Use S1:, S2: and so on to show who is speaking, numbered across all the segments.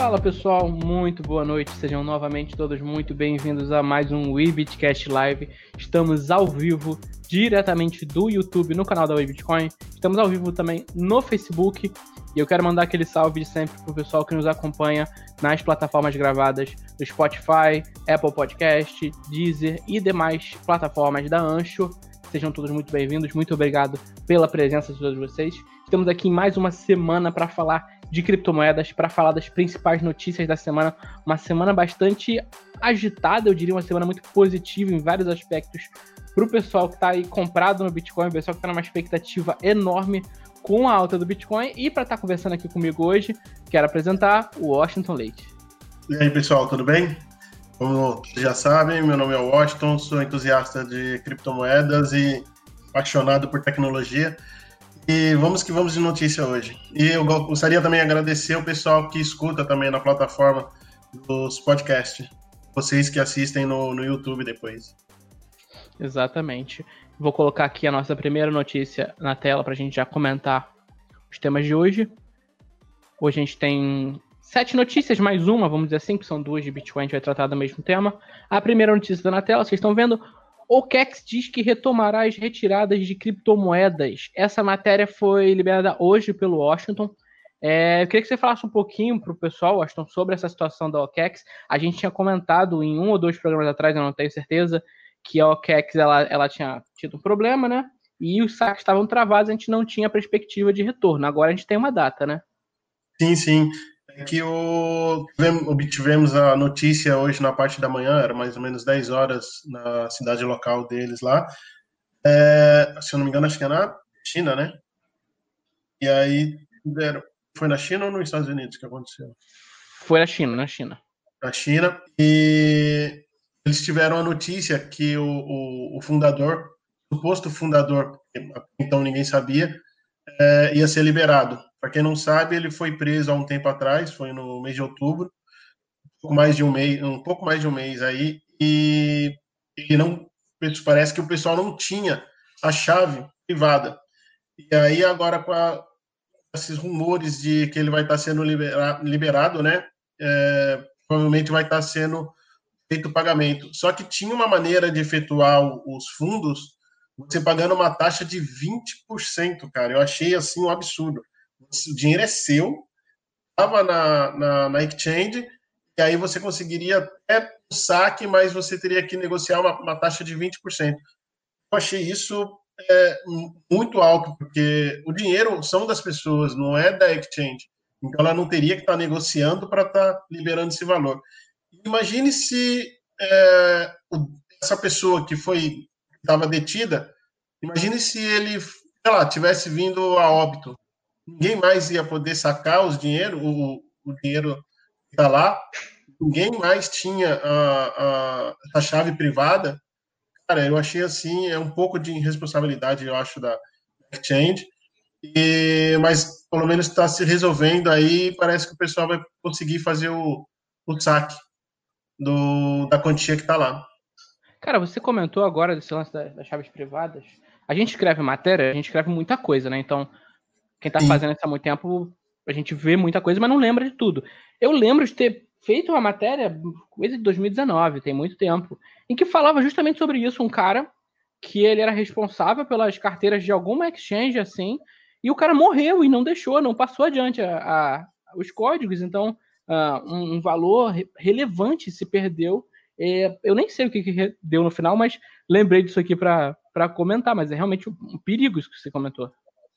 S1: Fala pessoal, muito boa noite, sejam novamente todos muito bem-vindos a mais um Webitcast Live. Estamos ao vivo diretamente do YouTube no canal da Webitcoin, estamos ao vivo também no Facebook e eu quero mandar aquele salve de sempre pro pessoal que nos acompanha nas plataformas gravadas do Spotify, Apple Podcast, Deezer e demais plataformas da Ancho. Sejam todos muito bem-vindos, muito obrigado pela presença de todos vocês. Estamos aqui em mais uma semana para falar de criptomoedas, para falar das principais notícias da semana. Uma semana bastante agitada, eu diria, uma semana muito positiva em vários aspectos para o pessoal que está aí comprado no Bitcoin, o pessoal que está numa expectativa enorme com a alta do Bitcoin. E para estar tá conversando aqui comigo hoje, quero apresentar o Washington Leite.
S2: E aí, pessoal, tudo bem? Como vocês já sabem, meu nome é Washington, sou entusiasta de criptomoedas e apaixonado por tecnologia. E vamos que vamos de notícia hoje. E eu gostaria também de agradecer o pessoal que escuta também na plataforma dos podcasts. Vocês que assistem no, no YouTube depois.
S1: Exatamente. Vou colocar aqui a nossa primeira notícia na tela para a gente já comentar os temas de hoje. Hoje a gente tem sete notícias, mais uma, vamos dizer assim, que são duas de Bitcoin, a gente vai tratar do mesmo tema. A primeira notícia está na tela, vocês estão vendo. O Kex diz que retomará as retiradas de criptomoedas. Essa matéria foi liberada hoje pelo Washington. É, eu queria que você falasse um pouquinho para o pessoal, Washington, sobre essa situação da OKEx. A gente tinha comentado em um ou dois programas atrás, eu não tenho certeza, que a OKEx ela, ela tinha tido um problema, né? E os saques estavam travados, a gente não tinha perspectiva de retorno. Agora a gente tem uma data, né?
S2: Sim, sim é que o, obtivemos a notícia hoje na parte da manhã, era mais ou menos 10 horas na cidade local deles lá. É, se eu não me engano, acho que é na China, né? E aí, foi na China ou nos Estados Unidos que aconteceu?
S1: Foi na China, na China.
S2: Na China. E eles tiveram a notícia que o, o, o fundador, o suposto fundador, então ninguém sabia, é, ia ser liberado. Para quem não sabe, ele foi preso há um tempo atrás, foi no mês de outubro, um pouco mais de um mês, um pouco mais de um mês aí, e ele não parece que o pessoal não tinha a chave privada. E aí agora com a, esses rumores de que ele vai estar sendo libera, liberado, né? É, provavelmente vai estar sendo feito o pagamento. Só que tinha uma maneira de efetuar os fundos você pagando uma taxa de 20%, cara. Eu achei assim um absurdo o dinheiro é seu, estava na, na, na, exchange, e aí você conseguiria até o saque, mas você teria que negociar uma, uma taxa de 20%. Eu achei isso é, muito alto, porque o dinheiro são das pessoas, não é da exchange. Então ela não teria que estar negociando para estar tá liberando esse valor. Imagine se é, essa pessoa que foi estava detida, imagine se ele, sei lá, tivesse vindo a óbito ninguém mais ia poder sacar os dinheiro, o, o dinheiro está lá, ninguém mais tinha a, a, a, chave privada. Cara, eu achei assim, é um pouco de irresponsabilidade, eu acho, da exchange. E, mas pelo menos está se resolvendo aí, parece que o pessoal vai conseguir fazer o, o saque do, da quantia que está lá.
S1: Cara, você comentou agora desse lance das, das chaves privadas. A gente escreve matéria, a gente escreve muita coisa, né? Então, quem tá Sim. fazendo isso há muito tempo, a gente vê muita coisa, mas não lembra de tudo. Eu lembro de ter feito uma matéria, coisa de 2019, tem muito tempo, em que falava justamente sobre isso. Um cara que ele era responsável pelas carteiras de alguma exchange, assim, e o cara morreu e não deixou, não passou adiante a, a os códigos. Então, uh, um, um, valor relevante se perdeu. É, eu nem sei o que, que, deu no final, mas lembrei disso aqui para comentar. Mas é realmente um perigo isso que você comentou.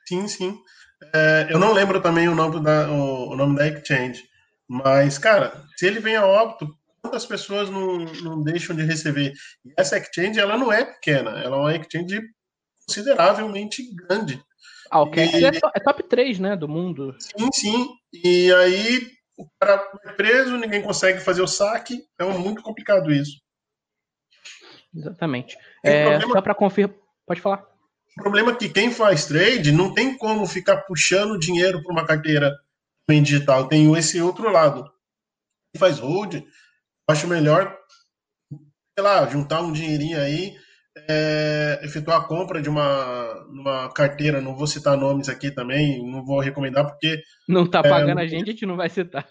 S2: Sim, sim. É, eu não lembro também o nome da, o, o, nome da exchange, mas, cara, se ele vem a óbito, quantas pessoas não, não deixam de receber? E essa exchange, ela não é pequena, ela é uma exchange consideravelmente grande.
S1: Ah, o okay. e... é, é top 3, né, do mundo.
S2: Sim, sim. E aí o cara é preso, ninguém consegue fazer o saque, é muito complicado isso.
S1: Exatamente. É, problema... Só para confirmar, pode falar.
S2: O problema é que quem faz trade não tem como ficar puxando dinheiro para uma carteira bem digital. Tem esse outro lado. Quem faz hold, acho melhor, sei lá, juntar um dinheirinho aí, é, efetuar a compra de uma, uma carteira. Não vou citar nomes aqui também, não vou recomendar porque.
S1: Não está pagando é, a gente, a gente não vai citar.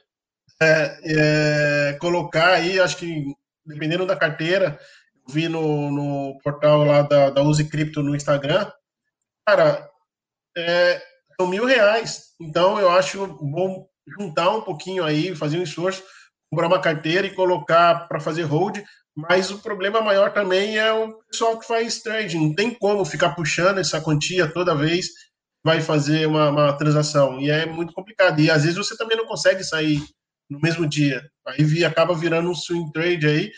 S2: é, é, colocar aí, acho que dependendo da carteira, vi no, no portal lá da, da Use Cripto no Instagram, cara, é, são mil reais. Então eu acho bom juntar um pouquinho aí, fazer um esforço, comprar uma carteira e colocar para fazer hold. Mas o problema maior também é o pessoal que faz trading. Não tem como ficar puxando essa quantia toda vez vai fazer uma, uma transação. E é muito complicado. E às vezes você também não consegue sair no mesmo dia. Aí acaba virando um swing trade aí.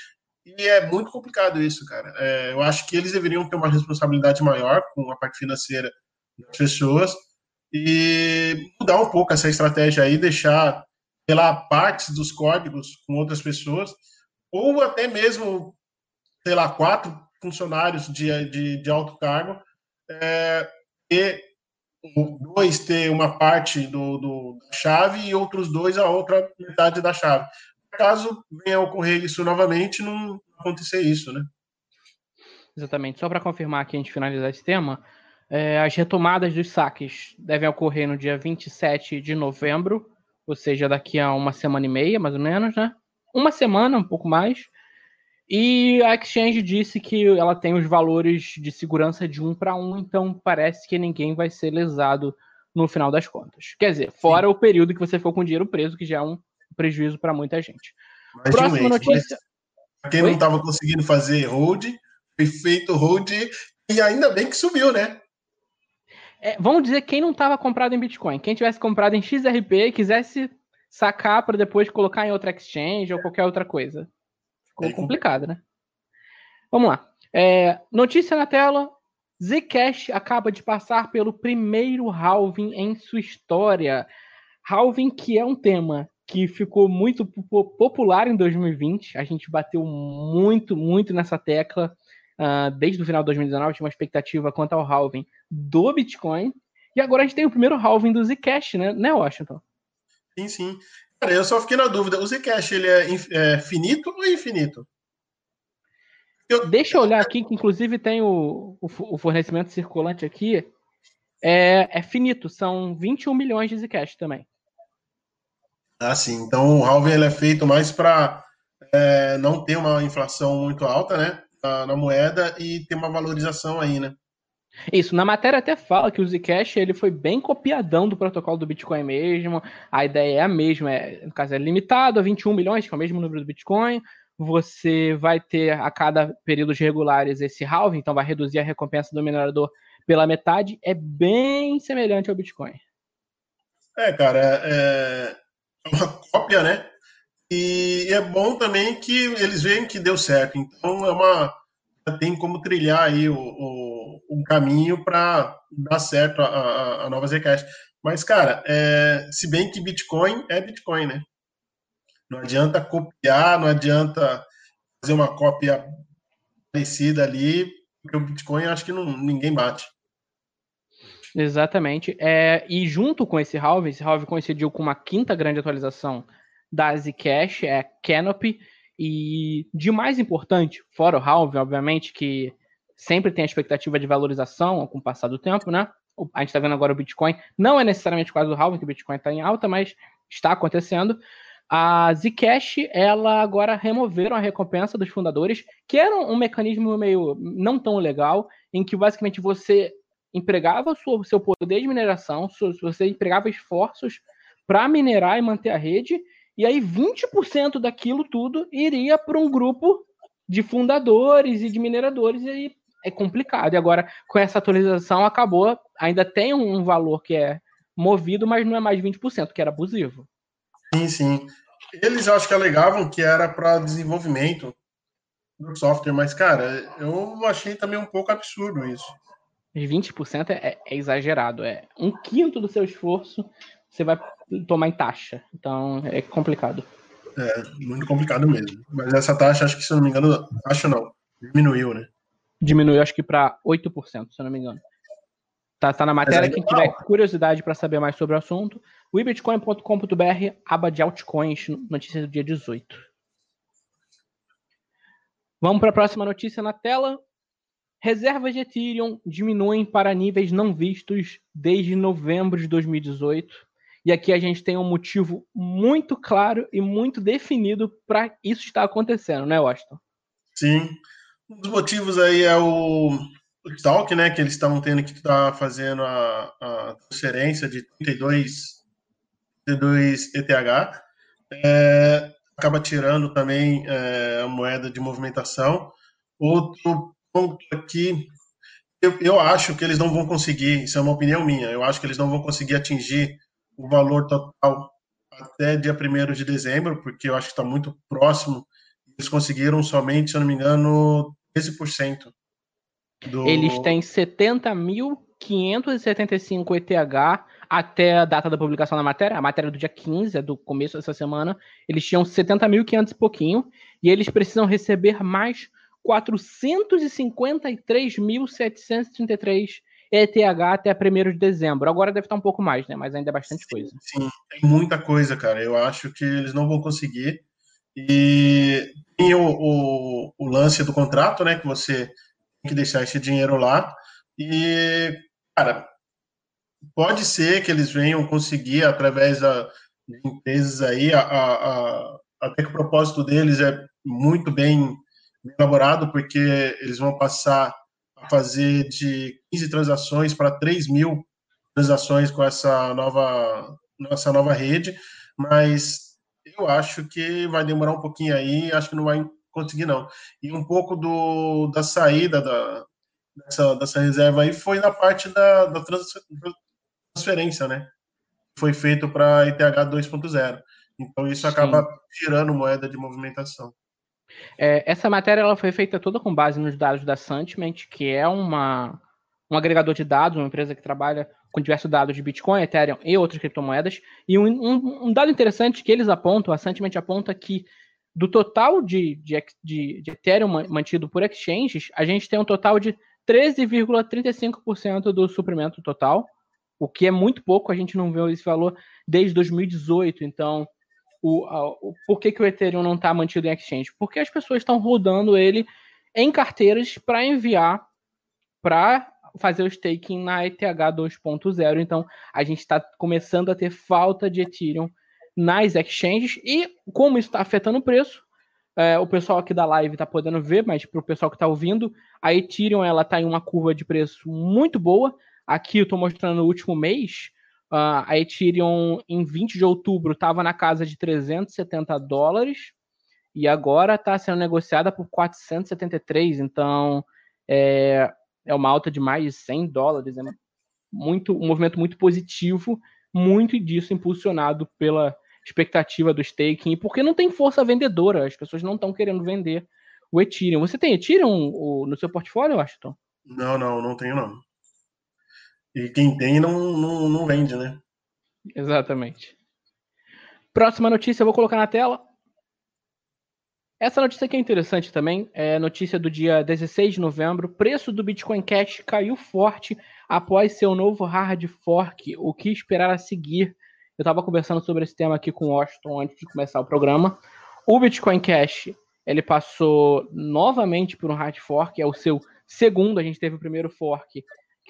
S2: E é muito complicado isso, cara. É, eu acho que eles deveriam ter uma responsabilidade maior com a parte financeira das pessoas e mudar um pouco essa estratégia aí, deixar, pela partes dos códigos com outras pessoas, ou até mesmo, sei lá, quatro funcionários de, de, de alto cargo, é, e dois ter uma parte do, do, da chave e outros dois a outra metade da chave. Caso venha a ocorrer isso novamente, não acontecer isso, né?
S1: Exatamente. Só para confirmar aqui, a gente finalizar esse tema, é, as retomadas dos saques devem ocorrer no dia 27 de novembro, ou seja, daqui a uma semana e meia, mais ou menos, né? Uma semana, um pouco mais. E a Exchange disse que ela tem os valores de segurança de um para um, então parece que ninguém vai ser lesado no final das contas. Quer dizer, fora Sim. o período que você ficou com dinheiro preso, que já é um prejuízo para muita gente.
S2: Mais Próxima um notícia. Quem Oi? não estava conseguindo fazer hold, foi feito hold e ainda bem que subiu, né?
S1: É, vamos dizer quem não estava comprado em Bitcoin. Quem tivesse comprado em XRP e quisesse sacar para depois colocar em outra exchange ou qualquer outra coisa. Ficou é complicado, né? Vamos lá. É, notícia na tela. Zcash acaba de passar pelo primeiro halving em sua história. Halving que é um tema que ficou muito popular em 2020. A gente bateu muito, muito nessa tecla. Uh, desde o final de 2019 tinha uma expectativa quanto ao halving do Bitcoin. E agora a gente tem o primeiro halving do Zcash, né, né Washington?
S2: Sim, sim. Cara, eu só fiquei na dúvida, o Zcash ele é, é finito ou infinito?
S1: Eu... Deixa eu olhar aqui, que inclusive tem o, o, o fornecimento circulante aqui. É, é, finito, são 21 milhões de Zcash também.
S2: Ah, sim. Então o halving ele é feito mais para é, não ter uma inflação muito alta, né? na, na moeda e ter uma valorização aí, né?
S1: Isso, na matéria até fala que o Zcash ele foi bem copiadão do protocolo do Bitcoin mesmo. A ideia é a mesma, é, no caso é limitado a 21 milhões, que é o mesmo número do Bitcoin. Você vai ter a cada períodos regulares esse halving, então vai reduzir a recompensa do minerador pela metade. É bem semelhante ao Bitcoin.
S2: É, cara, é, é uma cópia, né? E é bom também que eles veem que deu certo. Então é uma tem como trilhar aí o, o, um caminho para dar certo a, a, a, nova Zcash. Mas, cara, é, se bem que Bitcoin é Bitcoin, né? Não adianta copiar, não adianta fazer uma cópia parecida ali, porque o Bitcoin acho que não, ninguém bate.
S1: Exatamente. É, e junto com esse halving, esse halving coincidiu com uma quinta grande atualização da Zcash, é Canopy, e de mais importante, fora o halving, obviamente, que sempre tem a expectativa de valorização com o passar do tempo, né? A gente está vendo agora o Bitcoin, não é necessariamente quase o halving, que o Bitcoin está em alta, mas está acontecendo. A Zcash, ela agora removeram a recompensa dos fundadores, que era um mecanismo meio não tão legal, em que basicamente você empregava o seu poder de mineração, você empregava esforços para minerar e manter a rede, e aí 20% daquilo tudo iria para um grupo de fundadores e de mineradores, e aí é complicado. E agora, com essa atualização, acabou, ainda tem um valor que é movido, mas não é mais 20%, que era abusivo.
S2: Sim, sim. Eles acho que alegavam que era para desenvolvimento do software, mas, cara, eu achei também um pouco absurdo isso.
S1: 20% é, é exagerado, é um quinto do seu esforço você vai tomar em taxa. Então é complicado.
S2: É, muito complicado mesmo. Mas essa taxa, acho que, se eu não me engano, taxa não, diminuiu, né?
S1: Diminuiu, acho que para 8%, se eu não me engano. Tá, tá na matéria. Quem tiver curiosidade para saber mais sobre o assunto, webitcoin.com.br, aba de altcoins, notícia do dia 18. Vamos para a próxima notícia na tela. Reservas de Ethereum diminuem para níveis não vistos desde novembro de 2018 E aqui a gente tem um motivo muito claro e muito definido para isso estar acontecendo, né, Washington?
S2: Sim. Um dos motivos aí é o, talk, né, que eles estão tendo que estar tá fazendo a, a transferência de 32, 32 ETH. É, acaba tirando também é, a moeda de movimentação. Outro ponto aqui, eu, eu acho que eles não vão conseguir, isso é uma opinião minha, eu acho que eles não vão conseguir atingir o valor total até dia 1 de dezembro, porque eu acho que está muito próximo. Eles conseguiram somente, se eu não me engano, 13%.
S1: Do... Eles têm 70.575 ETH até a data da publicação da matéria, a matéria do dia 15, é do começo dessa semana, eles tinham 70.500 e pouquinho, e eles precisam receber mais 453.733 ETH até 1 de dezembro. Agora deve estar um pouco mais, né? Mas ainda é bastante coisa.
S2: Sim, tem muita coisa, cara. Eu acho que eles não vão conseguir. E tem o, o, o lance do contrato, né? Que você tem que deixar esse dinheiro lá. E, cara, pode ser que eles venham conseguir, através da, de empresas aí, a, a, a, até que o propósito deles é muito bem elaborado, porque eles vão passar a fazer de 15 transações para 3 mil transações com essa nova, essa nova rede, mas eu acho que vai demorar um pouquinho aí, acho que não vai conseguir não. E um pouco do, da saída da, dessa, dessa reserva aí foi na parte da, da transferência, né? Foi feito para ETH 2.0. Então isso acaba Sim. tirando moeda de movimentação.
S1: É, essa matéria ela foi feita toda com base nos dados da Sentiment, que é uma, um agregador de dados, uma empresa que trabalha com diversos dados de Bitcoin, Ethereum e outras criptomoedas. E um, um, um dado interessante que eles apontam, a Sentiment aponta que do total de, de, de, de Ethereum mantido por exchanges, a gente tem um total de 13,35% do suprimento total, o que é muito pouco, a gente não vê esse valor desde 2018. Então, o, a, o, por que, que o Ethereum não está mantido em exchange? Porque as pessoas estão rodando ele em carteiras para enviar para fazer o staking na ETH 2.0. Então, a gente está começando a ter falta de Ethereum nas exchanges e como isso está afetando o preço, é, o pessoal aqui da live está podendo ver, mas para o pessoal que está ouvindo, a Ethereum ela está em uma curva de preço muito boa. Aqui eu estou mostrando o último mês. Uh, a Ethereum em 20 de outubro estava na casa de 370 dólares e agora está sendo negociada por 473. Então é, é uma alta de mais de 100 dólares. É muito, um movimento muito positivo, muito disso impulsionado pela expectativa do staking, porque não tem força vendedora. As pessoas não estão querendo vender o Ethereum. Você tem Ethereum no seu portfólio, Washington?
S2: Não, não, não tenho não. E quem tem não, não, não vende, né?
S1: Exatamente. Próxima notícia eu vou colocar na tela. Essa notícia aqui é interessante também. É notícia do dia 16 de novembro. Preço do Bitcoin Cash caiu forte após seu novo hard fork. O que esperar a seguir? Eu estava conversando sobre esse tema aqui com o Washington antes de começar o programa. O Bitcoin Cash ele passou novamente por um hard fork. É o seu segundo. A gente teve o primeiro fork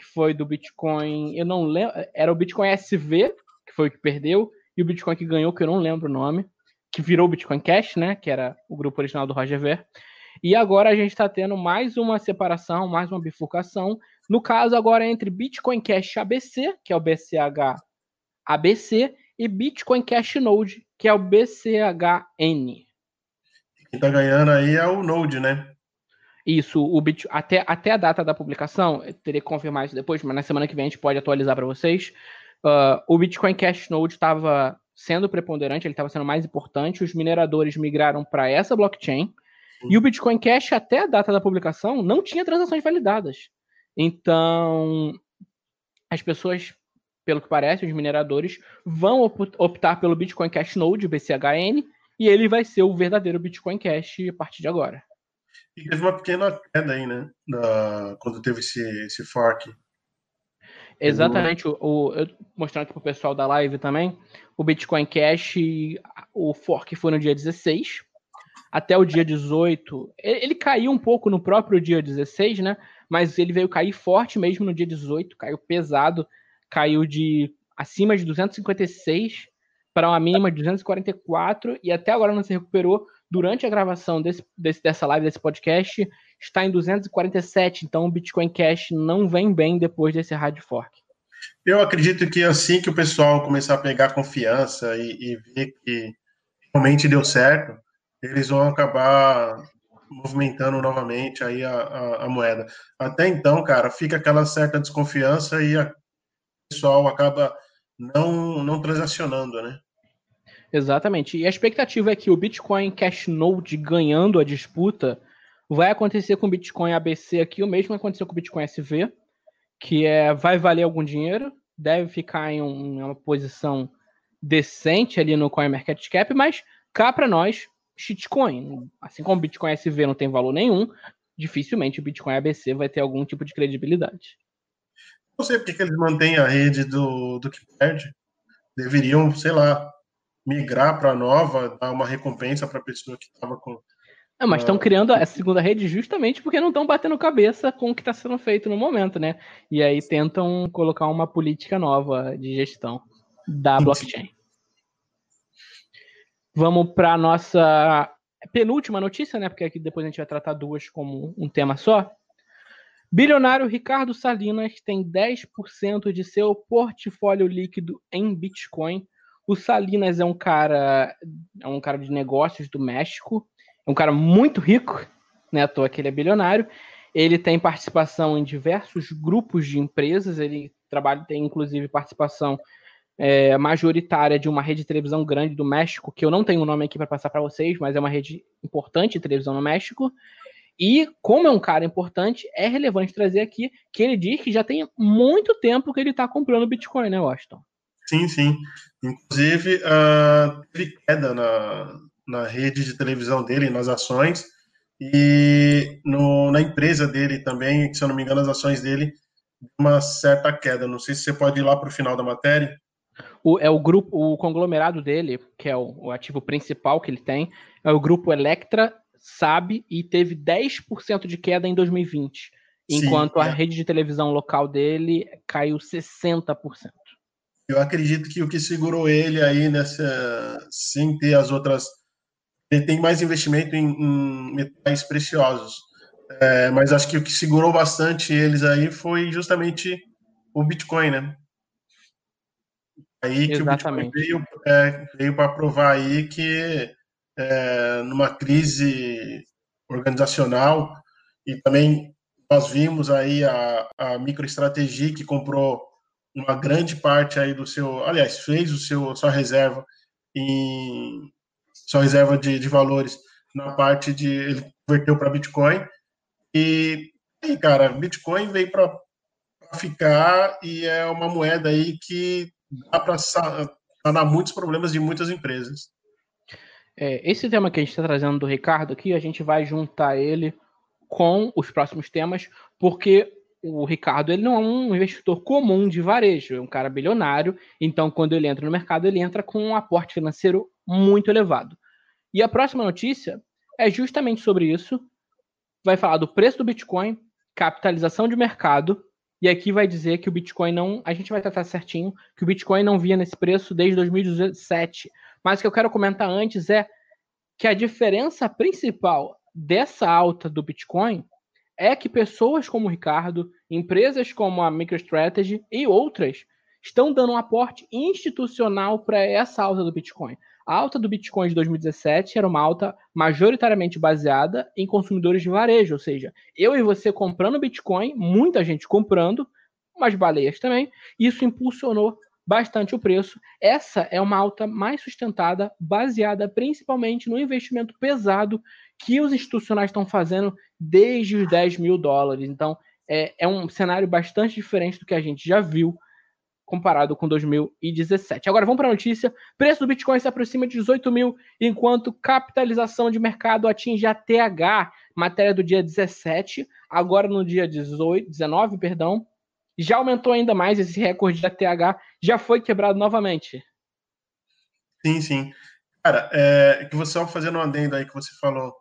S1: que foi do Bitcoin, eu não lembro, era o Bitcoin SV, que foi o que perdeu, e o Bitcoin que ganhou, que eu não lembro o nome, que virou o Bitcoin Cash, né, que era o grupo original do Roger Ver. E agora a gente está tendo mais uma separação, mais uma bifurcação. No caso, agora é entre Bitcoin Cash ABC, que é o BCH ABC, e Bitcoin Cash Node, que é o BCHN.
S2: Quem está ganhando aí é o Node, né?
S1: Isso, o Bit, até, até a data da publicação, eu teria que confirmar isso depois, mas na semana que vem a gente pode atualizar para vocês. Uh, o Bitcoin Cash Node estava sendo preponderante, ele estava sendo mais importante, os mineradores migraram para essa blockchain, Sim. e o Bitcoin Cash, até a data da publicação, não tinha transações validadas. Então, as pessoas, pelo que parece, os mineradores, vão optar pelo Bitcoin Cash Node, BCHN, e ele vai ser o verdadeiro Bitcoin Cash a partir de agora.
S2: E teve uma pequena queda aí, né? Da, quando teve esse, esse fork.
S1: Exatamente, o, o, eu mostrando aqui pro pessoal da live também, o Bitcoin Cash, o fork foi no dia 16, até o dia 18, ele, ele, caiu um pouco no próprio dia 16, né, mas ele veio cair forte mesmo no dia 18, caiu pesado, caiu de acima de 256 para uma mínima de 244 e até agora não se recuperou durante a gravação desse, desse, dessa live, desse podcast, está em 247. Então o Bitcoin Cash não vem bem depois desse hard fork.
S2: Eu acredito que assim que o pessoal começar a pegar confiança e, e ver que realmente deu certo, eles vão acabar movimentando novamente aí a, a, a, moeda. Até então, cara, fica aquela certa desconfiança e o pessoal acaba não, não transacionando, né?
S1: Exatamente. E a expectativa é que o Bitcoin Cash Node ganhando a disputa vai acontecer com o Bitcoin ABC aqui, o mesmo que aconteceu com o Bitcoin SV, que é vai valer algum dinheiro, deve ficar em, um, em uma posição decente ali no CoinMarketCap, mas cá para nós, shitcoin. Assim como o Bitcoin SV não tem valor nenhum, dificilmente o Bitcoin ABC vai ter algum tipo de credibilidade.
S2: Não sei porque que eles mantêm a rede do, do que perde. Deveriam, sei lá, migrar para a nova, dar uma recompensa para a pessoa que estava com.
S1: É, mas estão uh, criando a segunda rede justamente porque não estão batendo cabeça com o que está sendo feito no momento, né? E aí tentam colocar uma política nova de gestão da blockchain. Vamos para a nossa penúltima notícia, né? Porque aqui depois a gente vai tratar duas como um tema só. Bilionário Ricardo Salinas tem 10% de seu portfólio líquido em Bitcoin o Salinas é um cara, é um cara de negócios do México, é um cara muito rico, né? À toa que ele é bilionário. Ele tem participação em diversos grupos de empresas. Ele trabalha, tem inclusive participação é, majoritária de uma rede de televisão grande do México, que eu não tenho o nome aqui para passar para vocês, mas é uma rede importante de televisão no México. E como é um cara importante, é relevante trazer aqui que ele diz que já tem muito tempo que ele está comprando Bitcoin, né, Washington?
S2: Sim, sim. Inclusive, uh, teve queda na, na rede de televisão dele, nas ações, e no, na empresa dele também, se eu não me engano, as ações dele, uma certa queda. Não sei se você pode ir lá para o final da matéria.
S1: O, é o grupo, o conglomerado dele, que é o, o ativo principal que ele tem, é o grupo Electra, sabe, e teve 10% de queda em 2020, enquanto Sim, é. a rede de televisão local dele caiu 60%.
S2: Eu acredito que o que segurou ele aí nessa, sem ter as outras, ele tem mais investimento em, em metais preciosos, é, mas acho que o que segurou bastante eles aí foi justamente o Bitcoin, né? Aí que Exatamente. o Bitcoin veio, é, veio para provar aí que é, numa crise organizacional e também nós vimos aí a, a MicroStrategy que comprou uma grande parte aí do seu, aliás, fez o seu sua reserva em sua reserva de, de valores na parte de ele converteu para Bitcoin e aí, cara, Bitcoin veio para ficar e é uma moeda aí que dá para sanar muitos problemas de muitas empresas.
S1: É, esse tema que a gente está trazendo do Ricardo aqui, a gente vai juntar ele com os próximos temas, porque o Ricardo ele não é um investidor comum de varejo, é um cara bilionário, então quando ele entra no mercado, ele entra com um aporte financeiro muito elevado. E a próxima notícia é justamente sobre isso. Vai falar do preço do Bitcoin, capitalização de mercado, e aqui vai dizer que o Bitcoin não. A gente vai tratar certinho que o Bitcoin não via nesse preço desde 2017. Mas o que eu quero comentar antes é que a diferença principal dessa alta do Bitcoin é que pessoas como o Ricardo, empresas como a MicroStrategy e outras estão dando um aporte institucional para essa alta do Bitcoin. A alta do Bitcoin de 2017 era uma alta majoritariamente baseada em consumidores de varejo, ou seja, eu e você comprando Bitcoin, muita gente comprando, mas baleias também. Isso impulsionou bastante o preço. Essa é uma alta mais sustentada, baseada principalmente no investimento pesado que os institucionais estão fazendo desde os 10 mil dólares. Então, é, é um cenário bastante diferente do que a gente já viu comparado com 2017. Agora vamos para a notícia. Preço do Bitcoin se aproxima de 18 mil, enquanto capitalização de mercado atinge a TH, matéria do dia 17, agora no dia 18, 19, perdão, já aumentou ainda mais esse recorde da TH, já foi quebrado novamente.
S2: Sim, sim. Cara, é, que você, fazendo um adendo aí que você falou,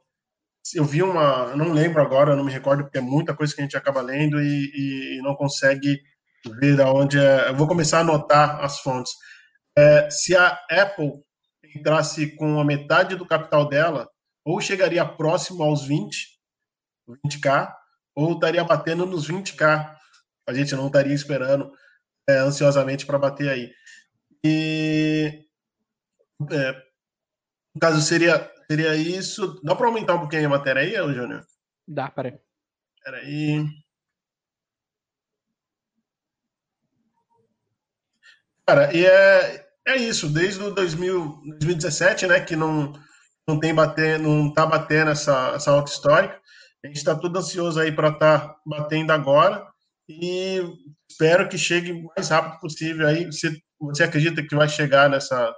S2: eu vi uma, não lembro agora, não me recordo, porque é muita coisa que a gente acaba lendo e, e não consegue ver onde é. Eu vou começar a anotar as fontes. É, se a Apple entrasse com a metade do capital dela, ou chegaria próximo aos 20, 20k, ou estaria batendo nos 20k. A gente não estaria esperando é, ansiosamente para bater aí. E é, no caso seria seria isso. Dá para aumentar um pouquinho a matéria aí, Júnior?
S1: Dá, peraí.
S2: Peraí. Cara, e é, é isso, desde o 2000, 2017, né, que não, não tem batendo, não tá batendo essa, essa alta histórica. A gente está tudo ansioso aí para estar tá batendo agora e espero que chegue o mais rápido possível aí. Você, você acredita que vai chegar nessa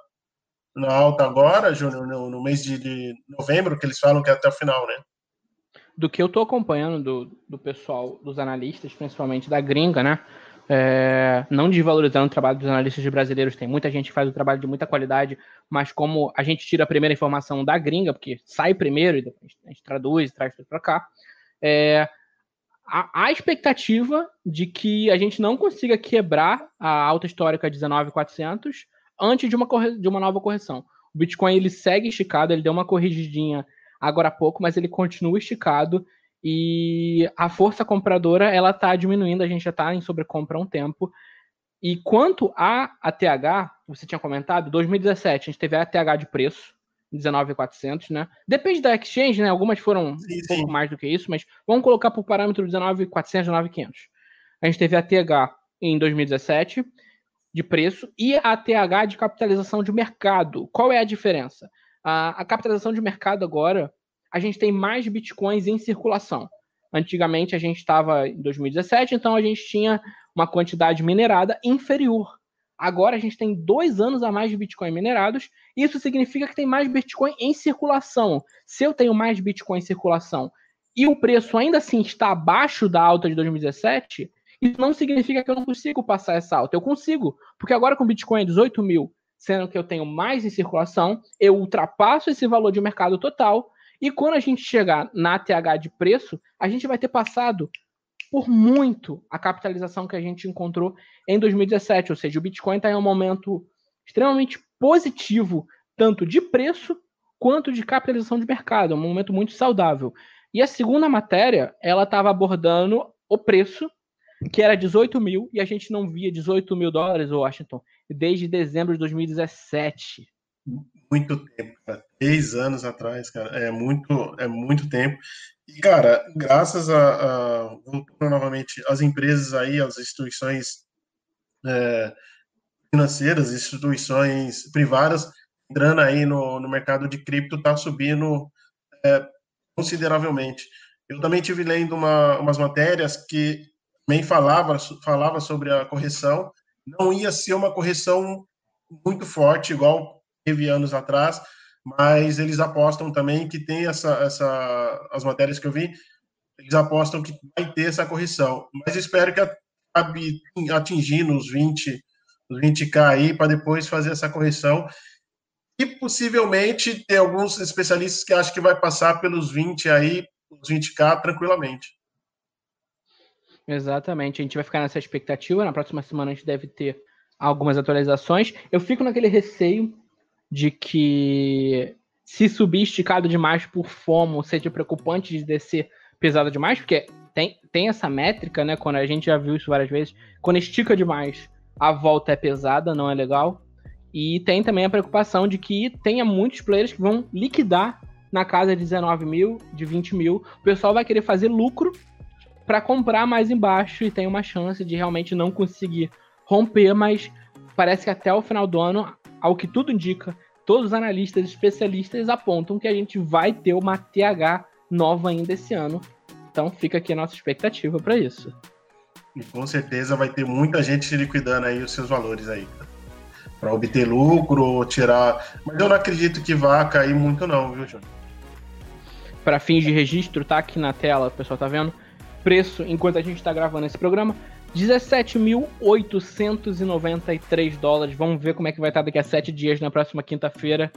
S2: na alta agora, Júnior, no, no, mês de, de, novembro, que eles falam que é até o final, né?
S1: Do que eu estou acompanhando do, do pessoal, dos analistas, principalmente da gringa, né? É, não desvalorizando o trabalho dos analistas brasileiros, tem muita gente que faz o trabalho de muita qualidade, mas como a gente tira a primeira informação da gringa, porque sai primeiro e depois a gente traduz e traz tudo para cá, é, a, a, expectativa de que a gente não consiga quebrar a alta histórica 19,400 antes de uma, de uma nova correção. O Bitcoin ele segue esticado, ele deu uma corrigidinha agora há pouco, mas ele continua esticado e a força compradora ela está diminuindo, a gente já está em sobrecompra há um tempo. E quanto a ATH, você tinha comentado, 2017 a gente teve a ATH de preço, 19,400, né? Depende da exchange, né? Algumas foram sim, um pouco mais do que isso, mas vamos colocar por parâmetro 19,400, 19,500. A gente teve a ATH em 2017 de preço e a ATH de capitalização de mercado. Qual é a diferença? A, a capitalização de mercado agora a gente tem mais bitcoins em circulação. Antigamente a gente estava em 2017, então a gente tinha uma quantidade minerada inferior. Agora a gente tem dois anos a mais de Bitcoin minerados. Isso significa que tem mais Bitcoin em circulação. Se eu tenho mais Bitcoin em circulação e o preço ainda assim está abaixo da alta de 2017, isso não significa que eu não consigo passar essa alta. Eu consigo, porque agora com Bitcoin 18 mil, sendo que eu tenho mais em circulação, eu ultrapasso esse valor de mercado total e quando a gente chegar na TH de preço, a gente vai ter passado por muito a capitalização que a gente encontrou em 2017. Ou seja, o Bitcoin está em um momento extremamente positivo, tanto de preço quanto de capitalização de mercado. É um momento muito saudável. E a segunda matéria, ela estava abordando o preço, que era 18 mil, e a gente não via 18 mil dólares, Washington, desde dezembro de 2017
S2: muito tempo, cara. Três anos atrás, cara. É muito, é muito tempo. E, cara, graças a, a novamente, as empresas aí, as instituições é, financeiras, instituições privadas, entrando aí no, no mercado de cripto, tá subindo é, consideravelmente. Eu também tive lendo uma, umas matérias que também falava, falava sobre a correção. Não ia ser uma correção muito forte, igual teve anos atrás, mas eles apostam também que tem essa, essa as matérias que eu vi, eles apostam que vai ter essa correção. Mas espero que acabe atingindo os 20, os 20k aí para depois fazer essa correção. E possivelmente tem alguns especialistas que acham que vai passar pelos 20 aí, os 20k tranquilamente.
S1: Exatamente, a gente vai ficar nessa expectativa. Na próxima semana a gente deve ter algumas atualizações. Eu fico naquele receio de que se subir esticado demais por FOMO seja preocupante de descer pesado demais, porque tem, tem essa métrica, né? Quando a gente já viu isso várias vezes, quando estica demais, a volta é pesada, não é legal. E tem também a preocupação de que tenha muitos players que vão liquidar na casa de 19 mil, de 20 mil. O pessoal vai querer fazer lucro para comprar mais embaixo e tem uma chance de realmente não conseguir romper, mas parece que até o final do ano, ao que tudo indica, todos os analistas especialistas apontam que a gente vai ter uma TH nova ainda esse ano. Então fica aqui a nossa expectativa para isso.
S2: E com certeza vai ter muita gente liquidando aí os seus valores aí. Para obter lucro, tirar. Mas eu não acredito que vá cair muito, não, viu, Júnior?
S1: Para fins de registro, tá aqui na tela, o pessoal tá vendo. Preço, enquanto a gente está gravando esse programa, 17.893 dólares. Vamos ver como é que vai estar daqui a sete dias na próxima quinta-feira.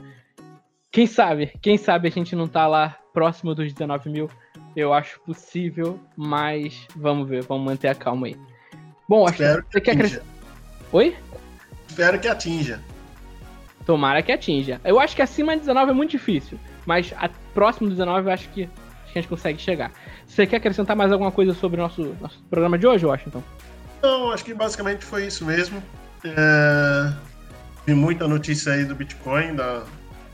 S1: Quem sabe? Quem sabe a gente não tá lá próximo dos 19 mil. Eu acho possível, mas vamos ver, vamos manter a calma aí. Bom, acho Espero que você quer crescer. Oi?
S2: Espero que atinja.
S1: Tomara que atinja. Eu acho que acima de 19 é muito difícil, mas a próximo de 19 eu acho que, que a gente consegue chegar. Você quer acrescentar mais alguma coisa sobre o nosso, nosso programa de hoje, Washington?
S2: Não, acho que basicamente foi isso mesmo. É... Vi muita notícia aí do Bitcoin, da,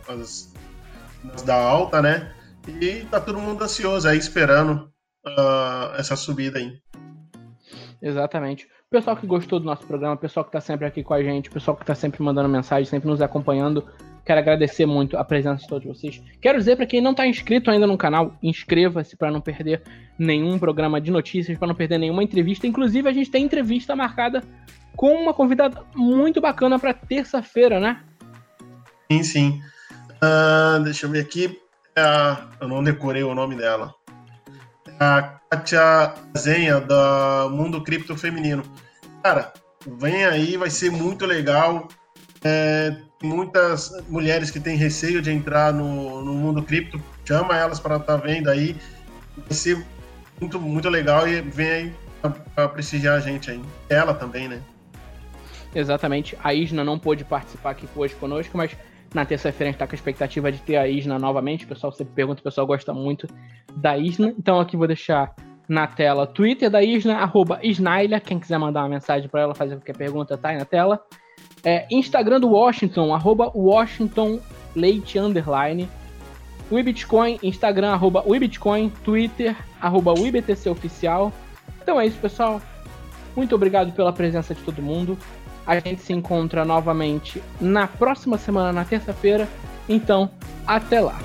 S2: das, da alta, né? E tá todo mundo ansioso aí esperando uh, essa subida aí.
S1: Exatamente. O pessoal que gostou do nosso programa, o pessoal que está sempre aqui com a gente, o pessoal que está sempre mandando mensagem, sempre nos acompanhando, quero agradecer muito a presença de todos vocês. Quero dizer para quem não está inscrito ainda no canal, inscreva-se para não perder nenhum programa de notícias, para não perder nenhuma entrevista. Inclusive, a gente tem entrevista marcada com uma convidada muito bacana para terça-feira, né?
S2: Sim, sim. Uh, deixa eu ver aqui. É eu não decorei o nome dela a Katia Zenha, da Mundo Cripto Feminino. Cara, vem aí, vai ser muito legal. É, muitas mulheres que têm receio de entrar no, no mundo cripto, chama elas para estar tá vendo aí. Vai ser muito, muito legal e vem aí para prestigiar a gente aí. Ela também, né?
S1: Exatamente. A Isna não pôde participar aqui hoje conosco, mas na terça-feira a gente tá com a expectativa de ter a Isna novamente. O pessoal sempre pergunta, o pessoal gosta muito da Isna. Então aqui vou deixar na tela Twitter da Isna, arroba Isnaila. Quem quiser mandar uma mensagem para ela, fazer qualquer pergunta, tá aí na tela. É, Instagram do Washington, arroba Washington Leite Underline. WeBitcoin, Instagram, arroba WeBitcoin, Twitter, arroba WeBTC Oficial. Então é isso, pessoal. Muito obrigado pela presença de todo mundo. A gente se encontra novamente na próxima semana, na terça-feira. Então, até lá.